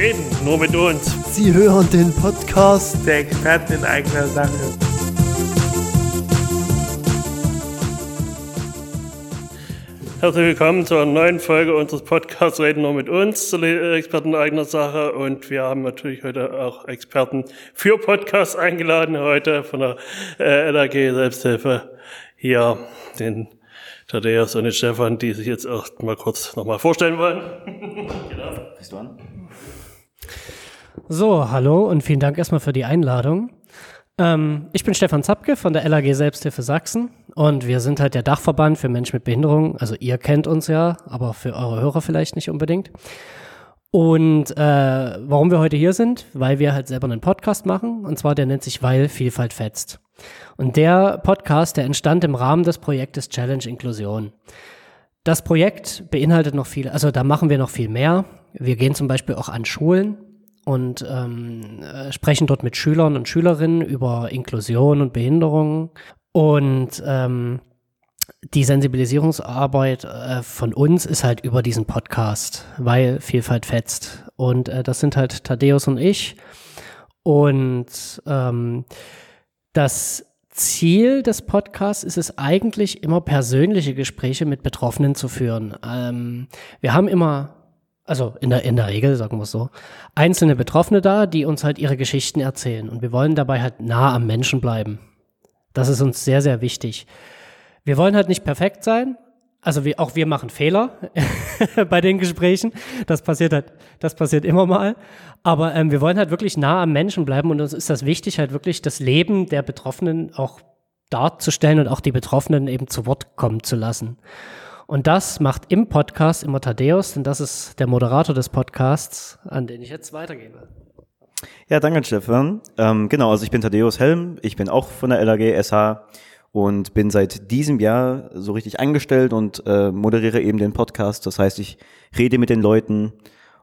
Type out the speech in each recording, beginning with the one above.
reden nur mit uns. Sie hören den Podcast Der Experten in eigener Sache. Herzlich willkommen zur neuen Folge unseres Podcasts Reden nur mit uns, Experten in eigener Sache. Und wir haben natürlich heute auch Experten für Podcasts eingeladen, heute von der äh, LAG Selbsthilfe hier, den Thaddeus und den Stefan, die sich jetzt auch mal kurz nochmal vorstellen wollen. genau. Bist du an? So, hallo und vielen Dank erstmal für die Einladung. Ähm, ich bin Stefan Zapke von der LAG Selbsthilfe Sachsen und wir sind halt der Dachverband für Menschen mit Behinderung. Also ihr kennt uns ja, aber für eure Hörer vielleicht nicht unbedingt. Und äh, warum wir heute hier sind? Weil wir halt selber einen Podcast machen und zwar der nennt sich Weil Vielfalt fetzt. Und der Podcast, der entstand im Rahmen des Projektes Challenge Inklusion. Das Projekt beinhaltet noch viel, also da machen wir noch viel mehr. Wir gehen zum Beispiel auch an Schulen und ähm, äh, sprechen dort mit Schülern und Schülerinnen über Inklusion und Behinderung. Und ähm, die Sensibilisierungsarbeit äh, von uns ist halt über diesen Podcast, weil Vielfalt fetzt. Und äh, das sind halt Thaddeus und ich. Und ähm, das Ziel des Podcasts ist es eigentlich immer persönliche Gespräche mit Betroffenen zu führen. Ähm, wir haben immer also in der, in der Regel, sagen wir es so, einzelne Betroffene da, die uns halt ihre Geschichten erzählen. Und wir wollen dabei halt nah am Menschen bleiben. Das ist uns sehr, sehr wichtig. Wir wollen halt nicht perfekt sein. Also wir, auch wir machen Fehler bei den Gesprächen. Das passiert halt, das passiert immer mal. Aber ähm, wir wollen halt wirklich nah am Menschen bleiben und uns ist das wichtig, halt wirklich das Leben der Betroffenen auch darzustellen und auch die Betroffenen eben zu Wort kommen zu lassen. Und das macht im Podcast immer Thaddeus, denn das ist der Moderator des Podcasts, an den ich jetzt weitergebe. Ja, danke, Stefan. Ähm, genau, also ich bin Thaddeus Helm, ich bin auch von der LAG SH und bin seit diesem Jahr so richtig angestellt und äh, moderiere eben den Podcast. Das heißt, ich rede mit den Leuten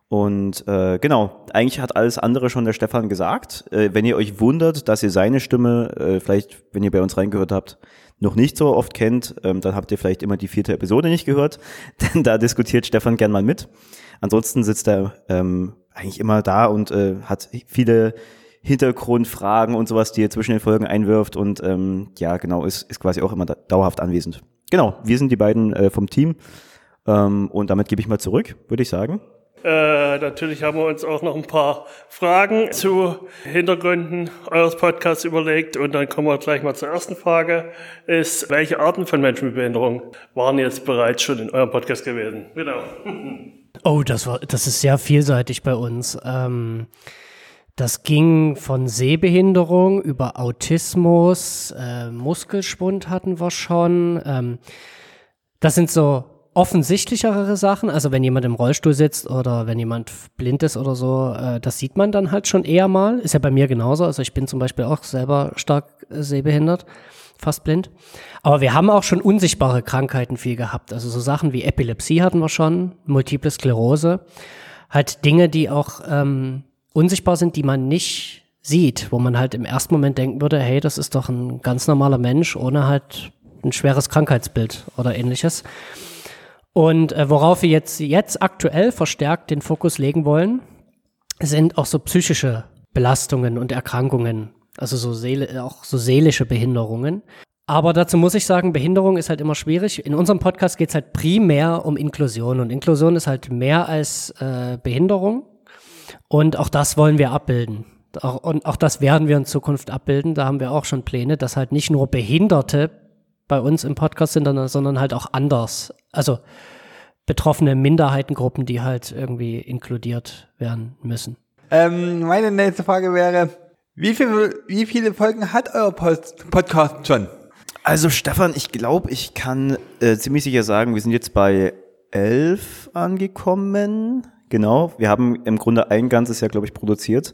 und äh, genau, eigentlich hat alles andere schon der Stefan gesagt. Äh, wenn ihr euch wundert, dass ihr seine Stimme, äh, vielleicht, wenn ihr bei uns reingehört habt, noch nicht so oft kennt, ähm, dann habt ihr vielleicht immer die vierte Episode nicht gehört, denn da diskutiert Stefan gern mal mit. Ansonsten sitzt er ähm, eigentlich immer da und äh, hat viele Hintergrundfragen und sowas, die er zwischen den Folgen einwirft und ähm, ja, genau, ist, ist quasi auch immer da, dauerhaft anwesend. Genau, wir sind die beiden äh, vom Team ähm, und damit gebe ich mal zurück, würde ich sagen. Äh, natürlich haben wir uns auch noch ein paar Fragen zu Hintergründen eures Podcasts überlegt und dann kommen wir gleich mal zur ersten Frage. Ist, welche Arten von Menschen mit Behinderung waren jetzt bereits schon in eurem Podcast gewesen? Genau. Oh, das war, das ist sehr vielseitig bei uns. Ähm, das ging von Sehbehinderung über Autismus, äh, Muskelschwund hatten wir schon. Ähm, das sind so offensichtlichere Sachen, also wenn jemand im Rollstuhl sitzt oder wenn jemand blind ist oder so, äh, das sieht man dann halt schon eher mal. Ist ja bei mir genauso. Also ich bin zum Beispiel auch selber stark äh, sehbehindert, fast blind. Aber wir haben auch schon unsichtbare Krankheiten viel gehabt. Also so Sachen wie Epilepsie hatten wir schon, Multiple Sklerose. Halt Dinge, die auch ähm, unsichtbar sind, die man nicht sieht, wo man halt im ersten Moment denken würde, hey, das ist doch ein ganz normaler Mensch ohne halt ein schweres Krankheitsbild oder ähnliches. Und äh, worauf wir jetzt, jetzt aktuell verstärkt den Fokus legen wollen, sind auch so psychische Belastungen und Erkrankungen, also so Seele, auch so seelische Behinderungen. Aber dazu muss ich sagen, Behinderung ist halt immer schwierig. In unserem Podcast geht es halt primär um Inklusion und Inklusion ist halt mehr als äh, Behinderung. Und auch das wollen wir abbilden. Auch, und auch das werden wir in Zukunft abbilden. Da haben wir auch schon Pläne, dass halt nicht nur Behinderte bei uns im Podcast sind, sondern halt auch anders. Also betroffene Minderheitengruppen, die halt irgendwie inkludiert werden müssen. Ähm, meine nächste Frage wäre, wie, viel, wie viele Folgen hat euer Post Podcast schon? Also Stefan, ich glaube, ich kann äh, ziemlich sicher sagen, wir sind jetzt bei elf angekommen. Genau, wir haben im Grunde ein ganzes Jahr, glaube ich, produziert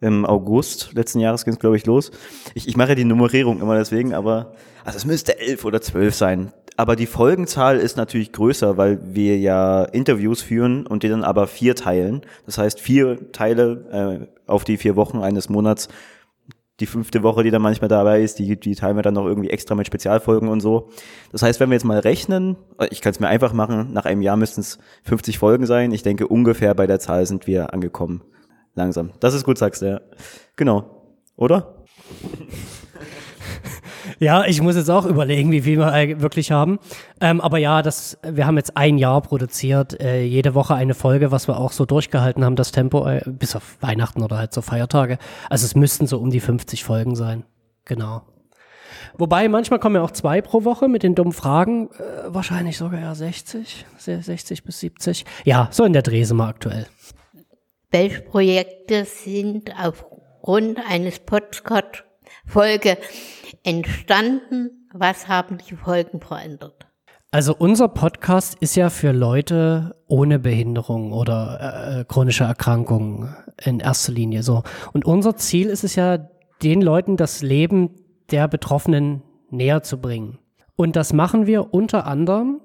im August letzten Jahres ging es, glaube ich, los. Ich, ich mache ja die Nummerierung immer deswegen, aber also es müsste elf oder zwölf sein. Aber die Folgenzahl ist natürlich größer, weil wir ja Interviews führen und die dann aber vier teilen. Das heißt, vier Teile äh, auf die vier Wochen eines Monats. Die fünfte Woche, die dann manchmal dabei ist, die, die teilen wir dann noch irgendwie extra mit Spezialfolgen und so. Das heißt, wenn wir jetzt mal rechnen, ich kann es mir einfach machen, nach einem Jahr müssten es 50 Folgen sein. Ich denke, ungefähr bei der Zahl sind wir angekommen. langsam. Das ist gut, sagst du, ja. Genau. Oder? Ja, ich muss jetzt auch überlegen, wie viel wir wirklich haben. Ähm, aber ja, das, wir haben jetzt ein Jahr produziert, äh, jede Woche eine Folge, was wir auch so durchgehalten haben, das Tempo, äh, bis auf Weihnachten oder halt so Feiertage. Also es müssten so um die 50 Folgen sein. Genau. Wobei manchmal kommen ja auch zwei pro Woche mit den dummen Fragen. Äh, wahrscheinlich sogar ja 60, 60 bis 70. Ja, so in der wir aktuell. Welche Projekte sind aufgrund eines Podcast-Folge entstanden? Was haben die Folgen verändert? Also unser Podcast ist ja für Leute ohne Behinderung oder äh, chronische Erkrankungen in erster Linie so. Und unser Ziel ist es ja, den Leuten das Leben der Betroffenen näher zu bringen. Und das machen wir unter anderem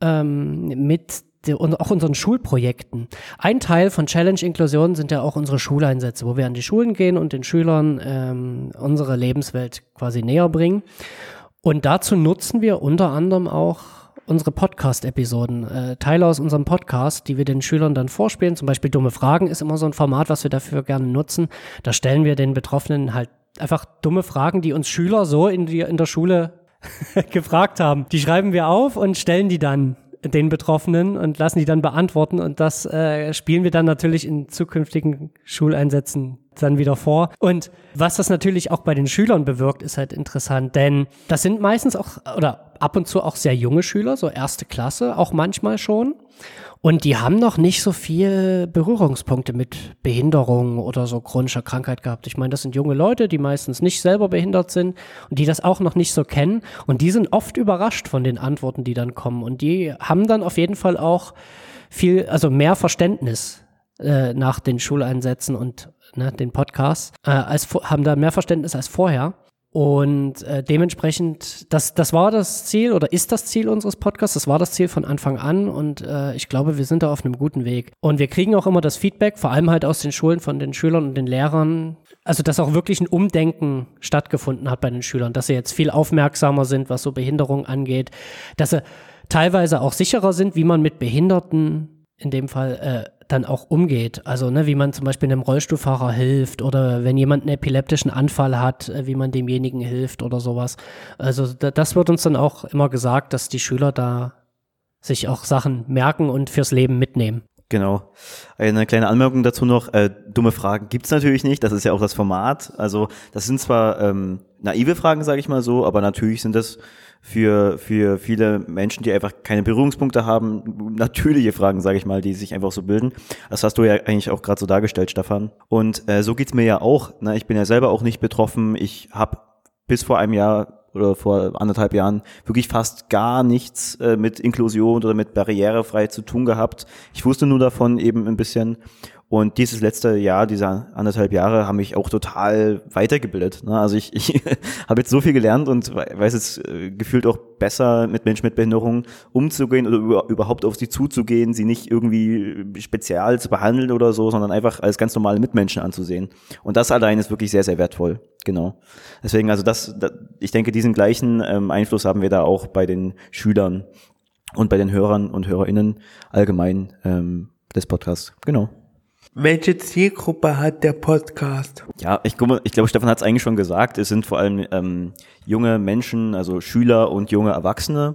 ähm, mit und auch unseren Schulprojekten. Ein Teil von Challenge Inklusion sind ja auch unsere Schuleinsätze, wo wir an die Schulen gehen und den Schülern ähm, unsere Lebenswelt quasi näher bringen. Und dazu nutzen wir unter anderem auch unsere Podcast-Episoden, äh, Teile aus unserem Podcast, die wir den Schülern dann vorspielen. Zum Beispiel dumme Fragen ist immer so ein Format, was wir dafür gerne nutzen. Da stellen wir den Betroffenen halt einfach dumme Fragen, die uns Schüler so in, die, in der Schule gefragt haben. Die schreiben wir auf und stellen die dann den Betroffenen und lassen die dann beantworten. Und das äh, spielen wir dann natürlich in zukünftigen Schuleinsätzen dann wieder vor. Und was das natürlich auch bei den Schülern bewirkt, ist halt interessant, denn das sind meistens auch oder ab und zu auch sehr junge Schüler, so erste Klasse, auch manchmal schon. Und die haben noch nicht so viel Berührungspunkte mit Behinderung oder so chronischer Krankheit gehabt. Ich meine, das sind junge Leute, die meistens nicht selber behindert sind und die das auch noch nicht so kennen. Und die sind oft überrascht von den Antworten, die dann kommen. Und die haben dann auf jeden Fall auch viel, also mehr Verständnis äh, nach den Schuleinsätzen und ne, den Podcasts, äh, als, haben da mehr Verständnis als vorher. Und äh, dementsprechend, das, das war das Ziel oder ist das Ziel unseres Podcasts, das war das Ziel von Anfang an und äh, ich glaube, wir sind da auf einem guten Weg. Und wir kriegen auch immer das Feedback, vor allem halt aus den Schulen von den Schülern und den Lehrern, also dass auch wirklich ein Umdenken stattgefunden hat bei den Schülern, dass sie jetzt viel aufmerksamer sind, was so Behinderung angeht, dass sie teilweise auch sicherer sind, wie man mit Behinderten in dem Fall äh, dann auch umgeht. Also ne, wie man zum Beispiel einem Rollstuhlfahrer hilft oder wenn jemand einen epileptischen Anfall hat, äh, wie man demjenigen hilft oder sowas. Also da, das wird uns dann auch immer gesagt, dass die Schüler da sich auch Sachen merken und fürs Leben mitnehmen. Genau. Eine kleine Anmerkung dazu noch. Äh, dumme Fragen gibt's natürlich nicht. Das ist ja auch das Format. Also das sind zwar ähm, naive Fragen, sage ich mal so, aber natürlich sind das für, für viele Menschen, die einfach keine Berührungspunkte haben, natürliche Fragen, sage ich mal, die sich einfach so bilden. Das hast du ja eigentlich auch gerade so dargestellt, Stefan. Und äh, so geht's mir ja auch. Ne? Ich bin ja selber auch nicht betroffen. Ich habe bis vor einem Jahr oder vor anderthalb Jahren wirklich fast gar nichts äh, mit Inklusion oder mit Barrierefreiheit zu tun gehabt. Ich wusste nur davon eben ein bisschen und dieses letzte Jahr, diese anderthalb Jahre, haben mich auch total weitergebildet. Ne? Also ich, ich habe jetzt so viel gelernt und weiß jetzt äh, gefühlt auch besser mit Menschen mit Behinderung umzugehen oder über, überhaupt auf sie zuzugehen, sie nicht irgendwie spezial zu behandeln oder so, sondern einfach als ganz normale Mitmenschen anzusehen. Und das allein ist wirklich sehr, sehr wertvoll. Genau. Deswegen, also das, das ich denke, diesen gleichen ähm, Einfluss haben wir da auch bei den Schülern und bei den Hörern und HörerInnen allgemein ähm, des Podcasts. Genau. Welche Zielgruppe hat der Podcast? Ja, ich, ich glaube, Stefan hat es eigentlich schon gesagt. Es sind vor allem ähm, junge Menschen, also Schüler und junge Erwachsene.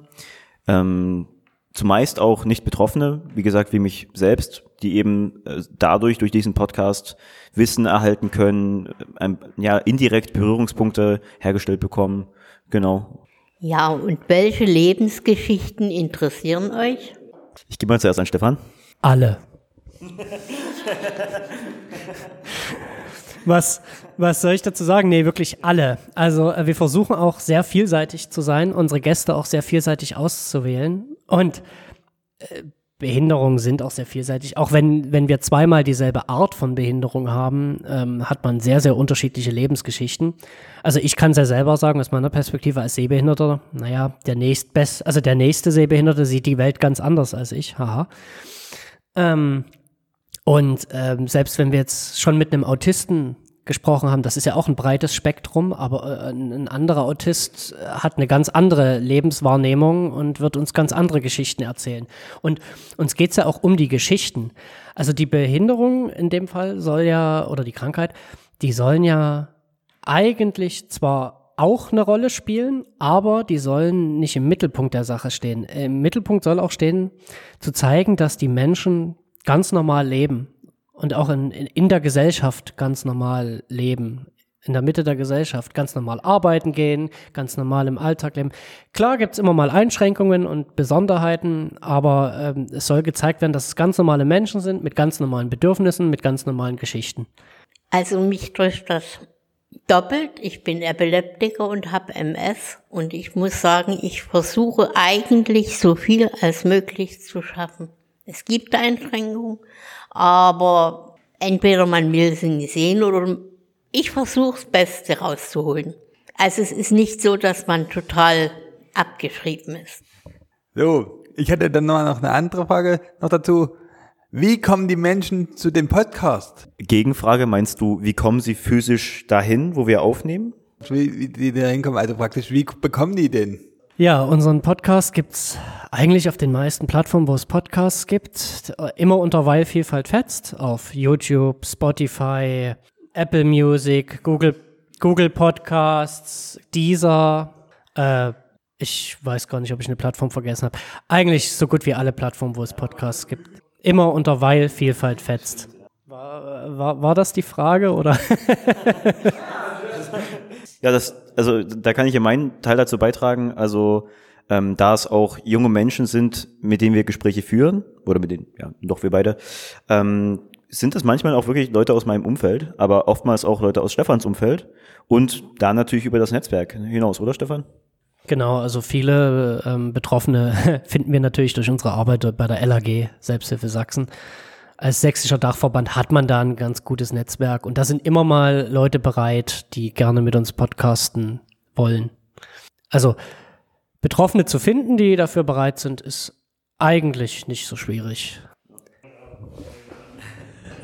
Ähm, zumeist auch nicht Betroffene, wie gesagt, wie mich selbst, die eben äh, dadurch, durch diesen Podcast Wissen erhalten können, äh, ja, indirekt Berührungspunkte hergestellt bekommen. Genau. Ja, und welche Lebensgeschichten interessieren euch? Ich gebe mal zuerst an Stefan. Alle. was, was soll ich dazu sagen? Nee, wirklich alle. Also äh, wir versuchen auch sehr vielseitig zu sein, unsere Gäste auch sehr vielseitig auszuwählen. Und äh, Behinderungen sind auch sehr vielseitig. Auch wenn, wenn wir zweimal dieselbe Art von Behinderung haben, ähm, hat man sehr, sehr unterschiedliche Lebensgeschichten. Also ich kann es ja selber sagen, aus meiner Perspektive als Sehbehinderter, naja, der nächstbest, also der nächste Sehbehinderte sieht die Welt ganz anders als ich, haha. Ähm, und ähm, selbst wenn wir jetzt schon mit einem Autisten gesprochen haben, das ist ja auch ein breites Spektrum, aber äh, ein anderer Autist hat eine ganz andere Lebenswahrnehmung und wird uns ganz andere Geschichten erzählen. Und uns geht's ja auch um die Geschichten. Also die Behinderung in dem Fall soll ja, oder die Krankheit, die sollen ja eigentlich zwar auch eine Rolle spielen, aber die sollen nicht im Mittelpunkt der Sache stehen. Im Mittelpunkt soll auch stehen, zu zeigen, dass die Menschen ganz normal leben und auch in, in, in der Gesellschaft ganz normal leben. In der Mitte der Gesellschaft ganz normal arbeiten gehen, ganz normal im Alltag leben. Klar gibt's immer mal Einschränkungen und Besonderheiten, aber ähm, es soll gezeigt werden, dass es ganz normale Menschen sind mit ganz normalen Bedürfnissen, mit ganz normalen Geschichten. Also mich trifft das doppelt. Ich bin Epileptiker und habe MS und ich muss sagen, ich versuche eigentlich so viel als möglich zu schaffen. Es gibt Einschränkungen, aber entweder man will sie nicht sehen oder ich versuche das Beste rauszuholen. Also es ist nicht so, dass man total abgeschrieben ist. So, ich hätte dann noch eine andere Frage noch dazu. Wie kommen die Menschen zu dem Podcast? Gegenfrage, meinst du, wie kommen sie physisch dahin, wo wir aufnehmen? Wie, wie die da hinkommen, also praktisch, wie bekommen die den? Ja, unseren Podcast gibt's eigentlich auf den meisten Plattformen, wo es Podcasts gibt. Immer unter Weil Vielfalt fetzt. Auf YouTube, Spotify, Apple Music, Google, Google Podcasts, Deezer. Äh, ich weiß gar nicht, ob ich eine Plattform vergessen habe. Eigentlich so gut wie alle Plattformen, wo es Podcasts gibt. Immer unter Weil Vielfalt fetzt. War, war, war das die Frage oder? ja, das, also da kann ich ja meinen Teil dazu beitragen. Also ähm, da es auch junge Menschen sind, mit denen wir Gespräche führen, oder mit denen, ja, doch wir beide, ähm, sind das manchmal auch wirklich Leute aus meinem Umfeld, aber oftmals auch Leute aus Stefans Umfeld und da natürlich über das Netzwerk hinaus, oder Stefan? Genau, also viele ähm, Betroffene finden wir natürlich durch unsere Arbeit bei der LAG, Selbsthilfe Sachsen. Als sächsischer Dachverband hat man da ein ganz gutes Netzwerk und da sind immer mal Leute bereit, die gerne mit uns podcasten wollen. Also Betroffene zu finden, die dafür bereit sind, ist eigentlich nicht so schwierig.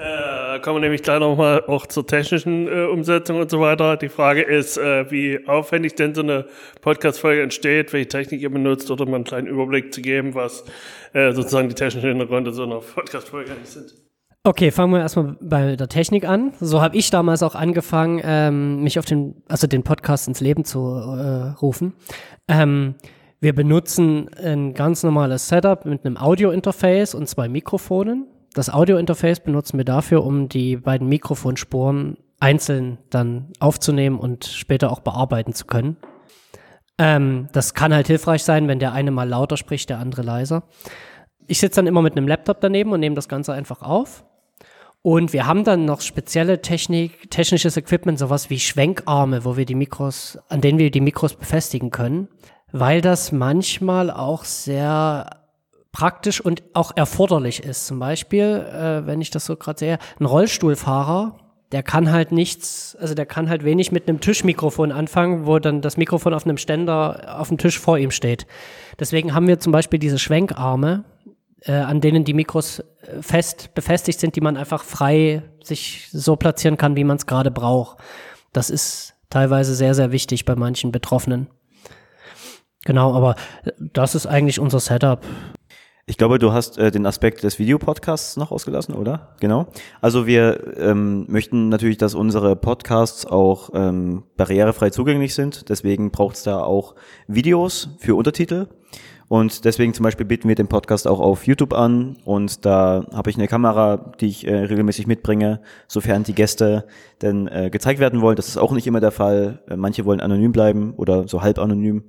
Äh, kommen wir nämlich gleich nochmal auch zur technischen äh, Umsetzung und so weiter. Die Frage ist, äh, wie aufwendig denn so eine Podcast-Folge entsteht, welche Technik ihr benutzt, oder mal einen kleinen Überblick zu geben, was äh, sozusagen die technischen Hintergründe so einer Podcast-Folge eigentlich sind. Okay, fangen wir erstmal bei der Technik an. So habe ich damals auch angefangen, ähm, mich auf den, also den Podcast ins Leben zu äh, rufen. Ähm, wir benutzen ein ganz normales Setup mit einem Audio-Interface und zwei Mikrofonen. Das Audio-Interface benutzen wir dafür, um die beiden Mikrofonspuren einzeln dann aufzunehmen und später auch bearbeiten zu können. Ähm, das kann halt hilfreich sein, wenn der eine mal lauter spricht, der andere leiser. Ich sitze dann immer mit einem Laptop daneben und nehme das Ganze einfach auf. Und wir haben dann noch spezielle Technik, technisches Equipment, sowas wie Schwenkarme, wo wir die Mikros, an denen wir die Mikros befestigen können, weil das manchmal auch sehr praktisch und auch erforderlich ist. Zum Beispiel, äh, wenn ich das so gerade sehe, ein Rollstuhlfahrer, der kann halt nichts, also der kann halt wenig mit einem Tischmikrofon anfangen, wo dann das Mikrofon auf einem Ständer auf dem Tisch vor ihm steht. Deswegen haben wir zum Beispiel diese Schwenkarme, äh, an denen die Mikros äh, fest befestigt sind, die man einfach frei sich so platzieren kann, wie man es gerade braucht. Das ist teilweise sehr, sehr wichtig bei manchen Betroffenen. Genau, aber das ist eigentlich unser Setup. Ich glaube, du hast äh, den Aspekt des Videopodcasts noch ausgelassen, oder? Genau. Also wir ähm, möchten natürlich, dass unsere Podcasts auch ähm, barrierefrei zugänglich sind. Deswegen braucht es da auch Videos für Untertitel. Und deswegen zum Beispiel bieten wir den Podcast auch auf YouTube an. Und da habe ich eine Kamera, die ich äh, regelmäßig mitbringe, sofern die Gäste denn äh, gezeigt werden wollen. Das ist auch nicht immer der Fall. Äh, manche wollen anonym bleiben oder so halb anonym.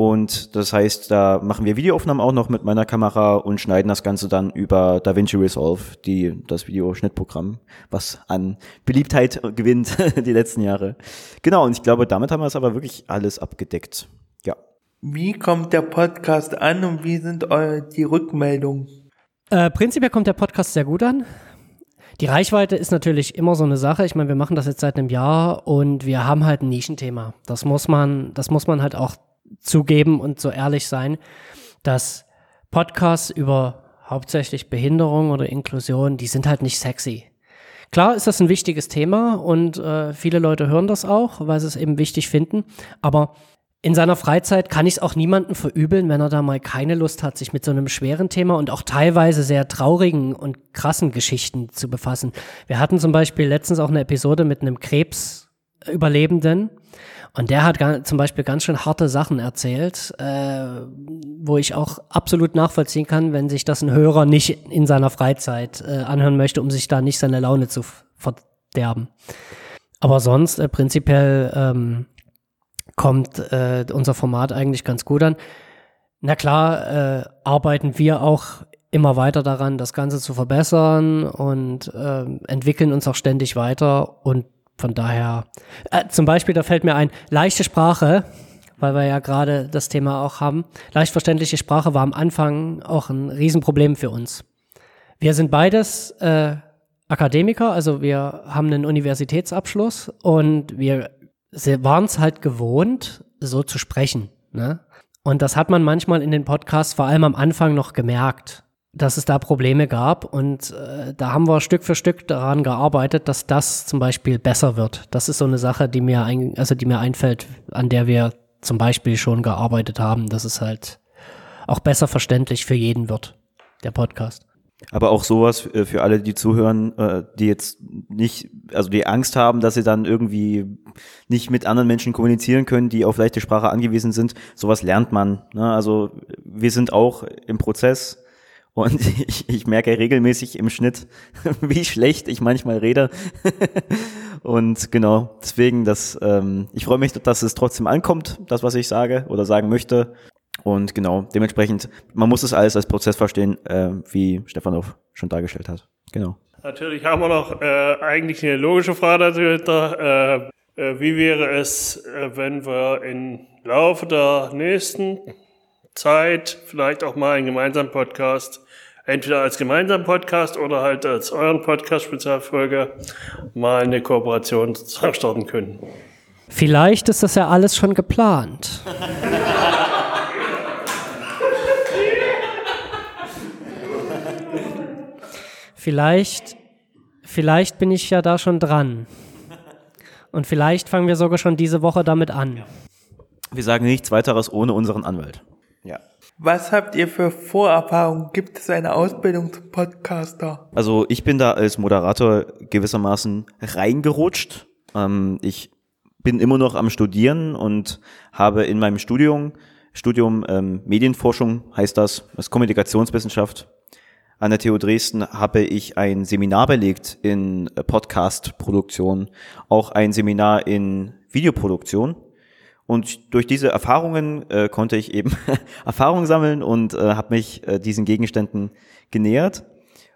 Und das heißt, da machen wir Videoaufnahmen auch noch mit meiner Kamera und schneiden das Ganze dann über DaVinci Resolve, die, das Videoschnittprogramm, was an Beliebtheit gewinnt die letzten Jahre. Genau, und ich glaube, damit haben wir es aber wirklich alles abgedeckt. Ja. Wie kommt der Podcast an und wie sind eure, die Rückmeldungen? Äh, prinzipiell kommt der Podcast sehr gut an. Die Reichweite ist natürlich immer so eine Sache. Ich meine, wir machen das jetzt seit einem Jahr und wir haben halt ein Nischenthema. Das muss man, das muss man halt auch zugeben und so ehrlich sein, dass Podcasts über hauptsächlich Behinderung oder Inklusion, die sind halt nicht sexy. Klar ist das ein wichtiges Thema und äh, viele Leute hören das auch, weil sie es eben wichtig finden. Aber in seiner Freizeit kann ich es auch niemandem verübeln, wenn er da mal keine Lust hat, sich mit so einem schweren Thema und auch teilweise sehr traurigen und krassen Geschichten zu befassen. Wir hatten zum Beispiel letztens auch eine Episode mit einem Krebsüberlebenden und der hat zum Beispiel ganz schön harte Sachen erzählt, äh, wo ich auch absolut nachvollziehen kann, wenn sich das ein Hörer nicht in seiner Freizeit äh, anhören möchte, um sich da nicht seine Laune zu verderben. Aber sonst äh, prinzipiell ähm, kommt äh, unser Format eigentlich ganz gut an. Na klar, äh, arbeiten wir auch immer weiter daran, das Ganze zu verbessern und äh, entwickeln uns auch ständig weiter. Und von daher, äh, zum Beispiel, da fällt mir ein, leichte Sprache, weil wir ja gerade das Thema auch haben. Leicht verständliche Sprache war am Anfang auch ein Riesenproblem für uns. Wir sind beides äh, Akademiker, also wir haben einen Universitätsabschluss und wir waren es halt gewohnt, so zu sprechen. Ne? Und das hat man manchmal in den Podcasts vor allem am Anfang noch gemerkt, dass es da Probleme gab. Und äh, da haben wir Stück für Stück daran gearbeitet, dass das zum Beispiel besser wird. Das ist so eine Sache, die mir, ein, also die mir einfällt, an der wir zum Beispiel schon gearbeitet haben, dass es halt auch besser verständlich für jeden wird, der Podcast. Aber auch sowas äh, für alle, die zuhören, äh, die jetzt nicht, also die Angst haben, dass sie dann irgendwie nicht mit anderen Menschen kommunizieren können, die auf leichte Sprache angewiesen sind. Sowas lernt man. Ne? Also wir sind auch im Prozess und ich, ich merke regelmäßig im Schnitt, wie schlecht ich manchmal rede. und genau, deswegen, dass ähm, ich freue mich, dass es trotzdem ankommt, das, was ich sage oder sagen möchte. Und genau, dementsprechend, man muss es alles als Prozess verstehen, äh, wie Stefanov schon dargestellt hat. Genau. Natürlich haben wir noch äh, eigentlich eine logische Frage dahinter. Äh, äh, wie wäre es, äh, wenn wir im Laufe der nächsten Zeit vielleicht auch mal einen gemeinsamen Podcast, entweder als gemeinsamen Podcast oder halt als euren Podcast-Spezialfolge, mal eine Kooperation starten können? Vielleicht ist das ja alles schon geplant. Vielleicht, vielleicht bin ich ja da schon dran. Und vielleicht fangen wir sogar schon diese Woche damit an. Wir sagen nichts weiteres ohne unseren Anwalt. Ja. Was habt ihr für Vorerfahrungen? Gibt es eine Ausbildung zum Podcaster? Also ich bin da als Moderator gewissermaßen reingerutscht. Ähm, ich bin immer noch am Studieren und habe in meinem Studium, Studium ähm, Medienforschung heißt das, das Kommunikationswissenschaft, an der TU Dresden habe ich ein Seminar belegt in Podcast-Produktion, auch ein Seminar in Videoproduktion. Und durch diese Erfahrungen äh, konnte ich eben Erfahrung sammeln und äh, habe mich äh, diesen Gegenständen genähert.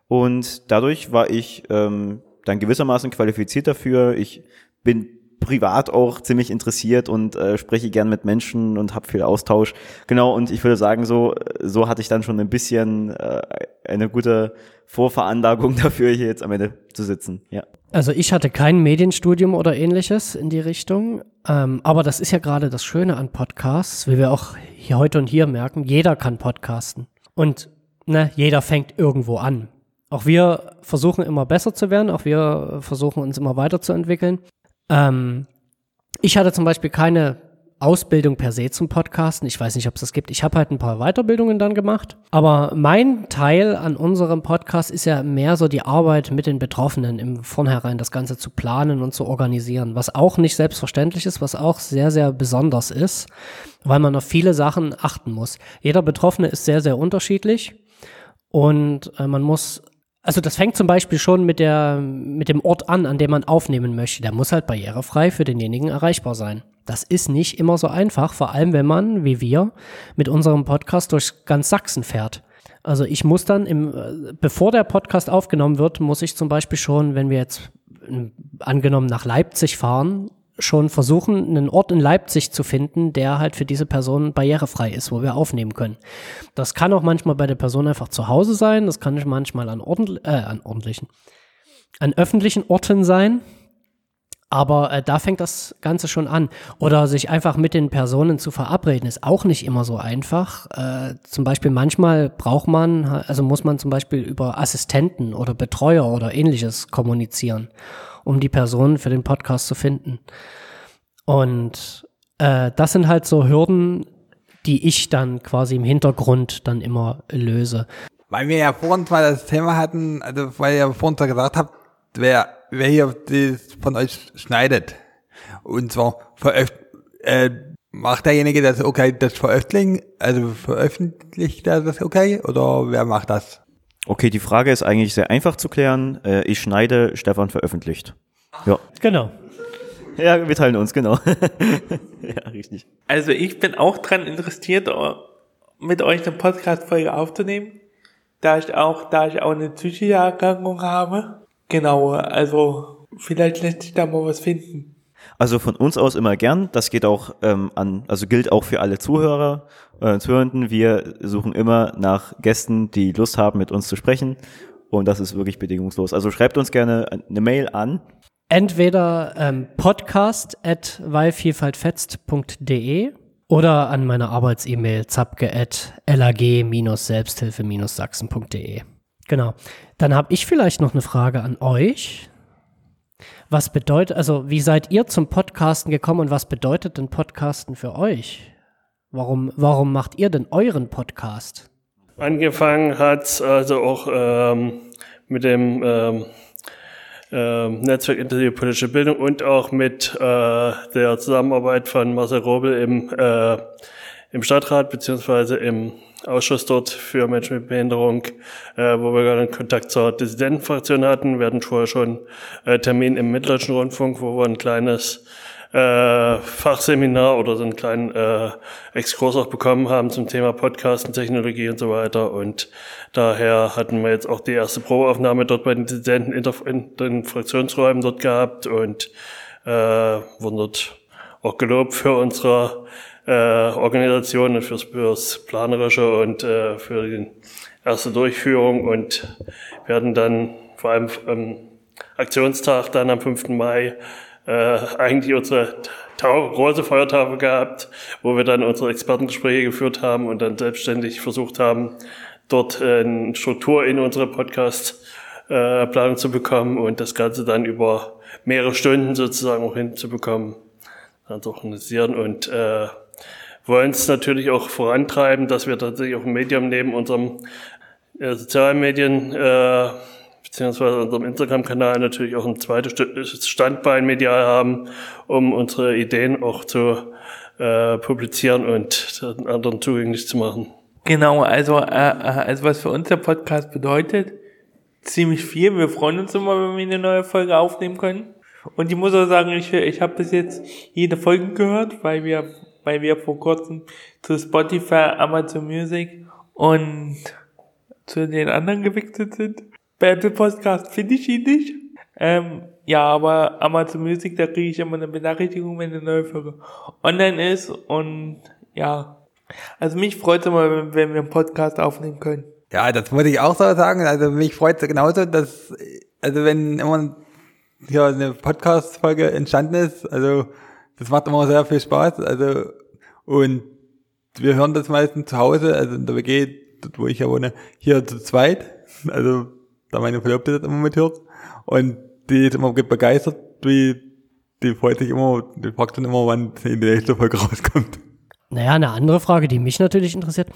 Und dadurch war ich ähm, dann gewissermaßen qualifiziert dafür. Ich bin privat auch ziemlich interessiert und äh, spreche gern mit Menschen und habe viel Austausch. Genau, und ich würde sagen, so, so hatte ich dann schon ein bisschen äh, eine gute Vorveranlagung dafür, hier jetzt am Ende zu sitzen. Ja. Also ich hatte kein Medienstudium oder ähnliches in die Richtung, ähm, aber das ist ja gerade das Schöne an Podcasts, wie wir auch hier heute und hier merken, jeder kann podcasten. Und ne, jeder fängt irgendwo an. Auch wir versuchen immer besser zu werden, auch wir versuchen uns immer weiterzuentwickeln. Ähm, ich hatte zum Beispiel keine Ausbildung per se zum Podcasten. Ich weiß nicht, ob es das gibt. Ich habe halt ein paar Weiterbildungen dann gemacht. Aber mein Teil an unserem Podcast ist ja mehr so die Arbeit mit den Betroffenen im Vornherein, das Ganze zu planen und zu organisieren, was auch nicht selbstverständlich ist, was auch sehr, sehr besonders ist, weil man auf viele Sachen achten muss. Jeder Betroffene ist sehr, sehr unterschiedlich und äh, man muss also das fängt zum Beispiel schon mit, der, mit dem Ort an, an dem man aufnehmen möchte. Der muss halt barrierefrei für denjenigen erreichbar sein. Das ist nicht immer so einfach, vor allem wenn man, wie wir, mit unserem Podcast durch ganz Sachsen fährt. Also ich muss dann, im, bevor der Podcast aufgenommen wird, muss ich zum Beispiel schon, wenn wir jetzt angenommen nach Leipzig fahren, schon versuchen, einen Ort in Leipzig zu finden, der halt für diese Person barrierefrei ist, wo wir aufnehmen können. Das kann auch manchmal bei der Person einfach zu Hause sein, das kann manchmal an, ordentlich, äh, an ordentlichen, an öffentlichen Orten sein. Aber äh, da fängt das Ganze schon an. Oder sich einfach mit den Personen zu verabreden, ist auch nicht immer so einfach. Äh, zum Beispiel manchmal braucht man, also muss man zum Beispiel über Assistenten oder Betreuer oder ähnliches kommunizieren, um die Personen für den Podcast zu finden. Und äh, das sind halt so Hürden, die ich dann quasi im Hintergrund dann immer löse. Weil wir ja vorhin mal das Thema hatten, also weil ihr vorhin gesagt habt, wer, wer hier das von euch schneidet. Und zwar veröf äh, macht derjenige das okay, das veröffentlichen, also veröffentlicht er das okay oder wer macht das? Okay, die Frage ist eigentlich sehr einfach zu klären. Äh, ich schneide, Stefan veröffentlicht. Ja. Genau. Ja, wir teilen uns, genau. ja, richtig. Also ich bin auch dran interessiert, mit euch eine Podcast-Folge aufzunehmen, da ich auch, da ich auch eine psychische Erkrankung habe. Genau, also vielleicht lässt sich da mal was finden. Also von uns aus immer gern. Das geht auch ähm, an, also gilt auch für alle Zuhörer, äh, Zuhörenden. Wir suchen immer nach Gästen, die Lust haben, mit uns zu sprechen. Und das ist wirklich bedingungslos. Also schreibt uns gerne eine Mail an. Entweder ähm, podcast at weilvielfaltfetzt.de oder an meine Arbeits-E-Mail zapke at lag-selbsthilfe-sachsen.de. Genau. Dann habe ich vielleicht noch eine Frage an euch. Was bedeutet, also wie seid ihr zum Podcasten gekommen und was bedeutet denn Podcasten für euch? Warum, warum macht ihr denn euren Podcast? Angefangen hat also auch ähm, mit dem ähm, äh, Netzwerk Interview Politische Bildung und auch mit äh, der Zusammenarbeit von Marcel Robel im, äh, im Stadtrat beziehungsweise im Ausschuss dort für Menschen mit Behinderung, äh, wo wir gerade Kontakt zur Dissidentenfraktion hatten. Wir hatten vorher schon äh, Termin im Mitteldeutschen Rundfunk, wo wir ein kleines äh, Fachseminar oder so einen kleinen äh, Exkurs auch bekommen haben zum Thema Podcasten, Technologie und so weiter. Und daher hatten wir jetzt auch die erste Probeaufnahme dort bei den Dissidenten in, den Fraktionsräumen dort gehabt und äh, wurden dort auch gelobt für unsere äh, Organisation und fürs, fürs Planerische und äh, für die erste Durchführung und werden dann vor allem am Aktionstag dann am 5. Mai äh, eigentlich unsere Tau große Feuertafel gehabt, wo wir dann unsere Expertengespräche geführt haben und dann selbstständig versucht haben, dort äh, eine Struktur in unsere Podcast-Planung äh, zu bekommen und das Ganze dann über mehrere Stunden sozusagen auch hinzubekommen, dann zu organisieren und äh, wollen es natürlich auch vorantreiben, dass wir tatsächlich auch ein Medium neben unserem äh, sozialen Medien äh, beziehungsweise unserem Instagram-Kanal natürlich auch ein zweites Standbein medial haben, um unsere Ideen auch zu äh, publizieren und anderen zugänglich zu machen. Genau, also, äh, äh, also was für uns der Podcast bedeutet, ziemlich viel. Wir freuen uns immer, wenn wir eine neue Folge aufnehmen können. Und ich muss auch sagen, ich, ich habe bis jetzt jede Folge gehört, weil wir, weil wir vor kurzem zu Spotify, Amazon Music und zu den anderen gewechselt sind. Bei Apple Podcast finde ich ihn nicht. Ähm, ja, aber Amazon Music, da kriege ich immer eine Benachrichtigung, wenn eine neue Folge online ist. Und ja, also mich freut es immer, wenn wir einen Podcast aufnehmen können. Ja, das wollte ich auch so sagen. Also mich freut es genauso, dass, also wenn immer hier eine Podcast-Folge entstanden ist, also das macht immer sehr viel Spaß. Also und wir hören das meistens zu Hause, also in der WG, dort wo ich ja wohne, hier zu zweit. Also da meine Verlobte das immer mithört. Und die ist immer begeistert, wie, die freut sich immer, die fragt dann immer, wann in die nächste Folge rauskommt. Naja, eine andere Frage, die mich natürlich interessiert.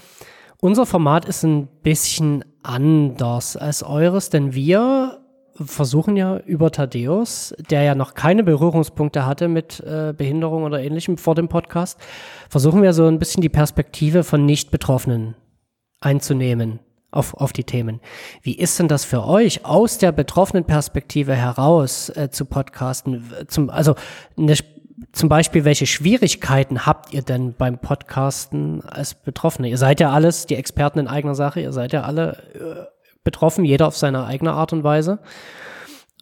Unser Format ist ein bisschen anders als eures, denn wir versuchen ja über Thaddeus, der ja noch keine Berührungspunkte hatte mit äh, Behinderung oder ähnlichem vor dem Podcast, versuchen wir so ein bisschen die Perspektive von Nicht-Betroffenen einzunehmen auf, auf die Themen. Wie ist denn das für euch, aus der betroffenen Perspektive heraus äh, zu podcasten? Zum, also eine, zum Beispiel, welche Schwierigkeiten habt ihr denn beim Podcasten als Betroffene? Ihr seid ja alles die Experten in eigener Sache, ihr seid ja alle äh, betroffen, jeder auf seine eigene Art und Weise.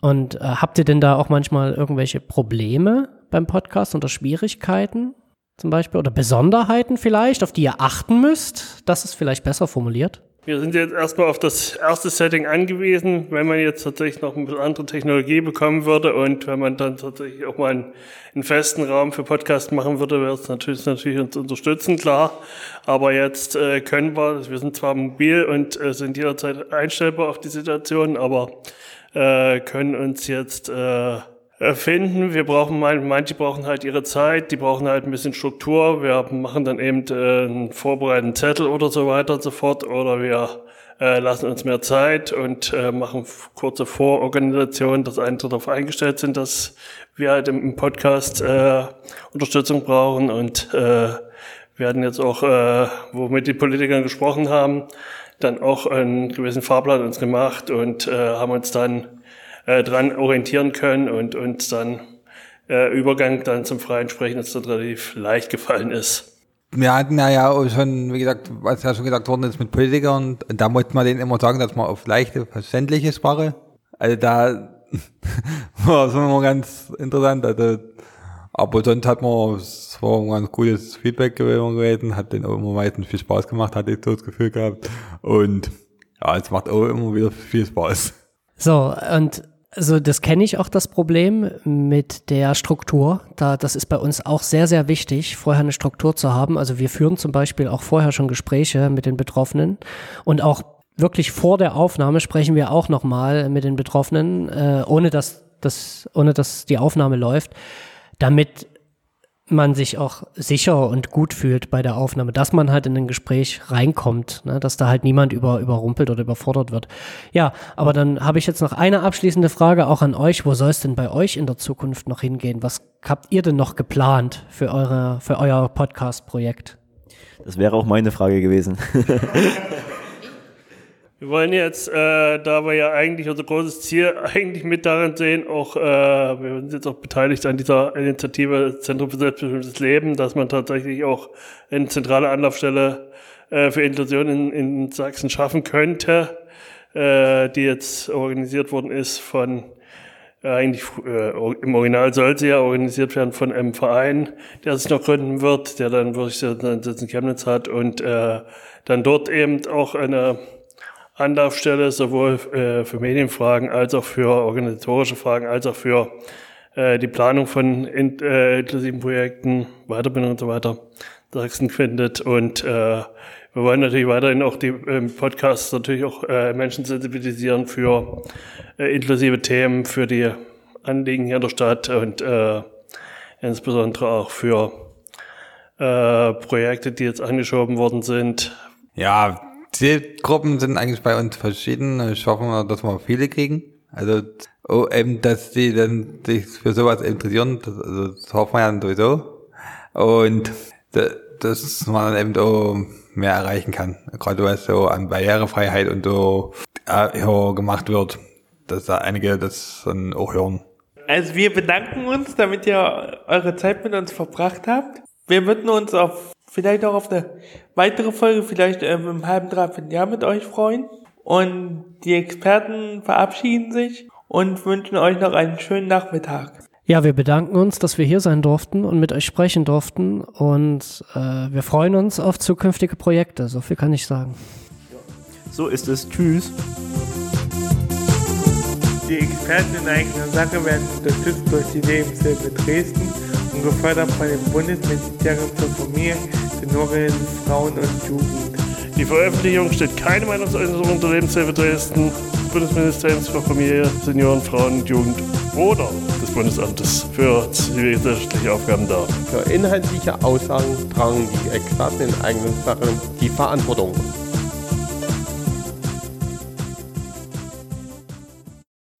Und äh, habt ihr denn da auch manchmal irgendwelche Probleme beim Podcast oder Schwierigkeiten zum Beispiel oder Besonderheiten vielleicht, auf die ihr achten müsst? Das ist vielleicht besser formuliert. Wir sind jetzt erstmal auf das erste Setting angewiesen. Wenn man jetzt tatsächlich noch eine andere Technologie bekommen würde und wenn man dann tatsächlich auch mal einen, einen festen Raum für Podcast machen würde, wäre es natürlich, natürlich uns unterstützen, klar. Aber jetzt äh, können wir, wir sind zwar mobil und äh, sind jederzeit einstellbar auf die Situation, aber äh, können uns jetzt äh, finden. Wir brauchen, manche brauchen halt ihre Zeit, die brauchen halt ein bisschen Struktur. Wir machen dann eben äh, einen vorbereiteten Zettel oder so weiter und so fort. Oder wir äh, lassen uns mehr Zeit und äh, machen kurze Vororganisationen, dass andere darauf eingestellt sind, dass wir halt im, Podcast äh, Unterstützung brauchen und äh, wir hatten jetzt auch, äh, womit die Politiker gesprochen haben, dann auch einen gewissen Fahrplan uns gemacht und äh, haben uns dann äh, dran orientieren können und uns dann äh, Übergang dann zum freien Sprechen uns dann relativ leicht gefallen ist. Wir hatten ja, ja auch schon, wie gesagt, was ja schon gesagt worden ist mit Politikern, da musste man denen immer sagen, dass man auf leichte, verständliche Sprache, also da war es immer ganz interessant, also, aber sonst hat man, es war ein ganz gutes Feedback gewesen, hat den auch immer meistens viel Spaß gemacht, hatte ich so das Gefühl gehabt und ja, es macht auch immer wieder viel Spaß. So, und also das kenne ich auch das Problem mit der Struktur. Da, das ist bei uns auch sehr, sehr wichtig, vorher eine Struktur zu haben. Also wir führen zum Beispiel auch vorher schon Gespräche mit den Betroffenen und auch wirklich vor der Aufnahme sprechen wir auch nochmal mit den Betroffenen, äh, ohne dass, das, ohne dass die Aufnahme läuft, damit man sich auch sicher und gut fühlt bei der Aufnahme, dass man halt in ein Gespräch reinkommt, ne, dass da halt niemand über, überrumpelt oder überfordert wird. Ja, aber dann habe ich jetzt noch eine abschließende Frage auch an euch. Wo soll es denn bei euch in der Zukunft noch hingehen? Was habt ihr denn noch geplant für eure, für euer Podcast-Projekt? Das wäre auch meine Frage gewesen. Wir wollen jetzt, äh, da wir ja eigentlich unser großes Ziel eigentlich mit darin sehen, auch, äh, wir sind jetzt auch beteiligt an dieser Initiative Zentrum für selbstbestimmtes Leben, dass man tatsächlich auch eine zentrale Anlaufstelle äh, für Inklusion in, in Sachsen schaffen könnte, äh, die jetzt organisiert worden ist von äh, eigentlich äh, im Original soll sie ja organisiert werden von einem Verein, der sich noch gründen wird, der dann wirklich einen Sitz in Chemnitz hat und äh, dann dort eben auch eine Anlaufstelle sowohl äh, für Medienfragen als auch für organisatorische Fragen, als auch für äh, die Planung von in, äh, inklusiven Projekten, Weiterbildung und so weiter Sachsen findet. Und äh, wir wollen natürlich weiterhin auch die ähm, Podcasts natürlich auch äh, Menschen sensibilisieren für äh, inklusive Themen, für die Anliegen hier in der Stadt und insbesondere auch für Projekte, die jetzt angeschoben worden sind. Ja, Zielgruppen sind eigentlich bei uns verschieden. Ich hoffe, dass wir viele kriegen. Also oh, eben, dass die dann sich für sowas interessieren, das, also, das hoffen wir ja sowieso. Und dass man dann eben auch mehr erreichen kann. Gerade was so an Barrierefreiheit und so äh, gemacht wird, dass da einige das dann auch hören. Also wir bedanken uns, damit ihr eure Zeit mit uns verbracht habt. Wir würden uns auf vielleicht auch auf eine weitere Folge, vielleicht ähm, im halben, dreiviertel Jahr mit euch freuen. Und die Experten verabschieden sich und wünschen euch noch einen schönen Nachmittag. Ja, wir bedanken uns, dass wir hier sein durften und mit euch sprechen durften. Und äh, wir freuen uns auf zukünftige Projekte. So viel kann ich sagen. So ist es. Tschüss. Die Experten in eigener Sache werden unterstützt durch die Lebenshilfe Dresden und gefördert von dem Bundesministerium für Familie, Senioren, Frauen und Jugend. Die Veröffentlichung steht keine Meinungsäußerung unter Lebenshilfe Dresden, des Bundesministeriums für Familie, Senioren, Frauen und Jugend oder des Bundesamtes für zivilgesellschaftliche Aufgaben dar. Für inhaltliche Aussagen tragen die Experten in eigenen Sachen die Verantwortung.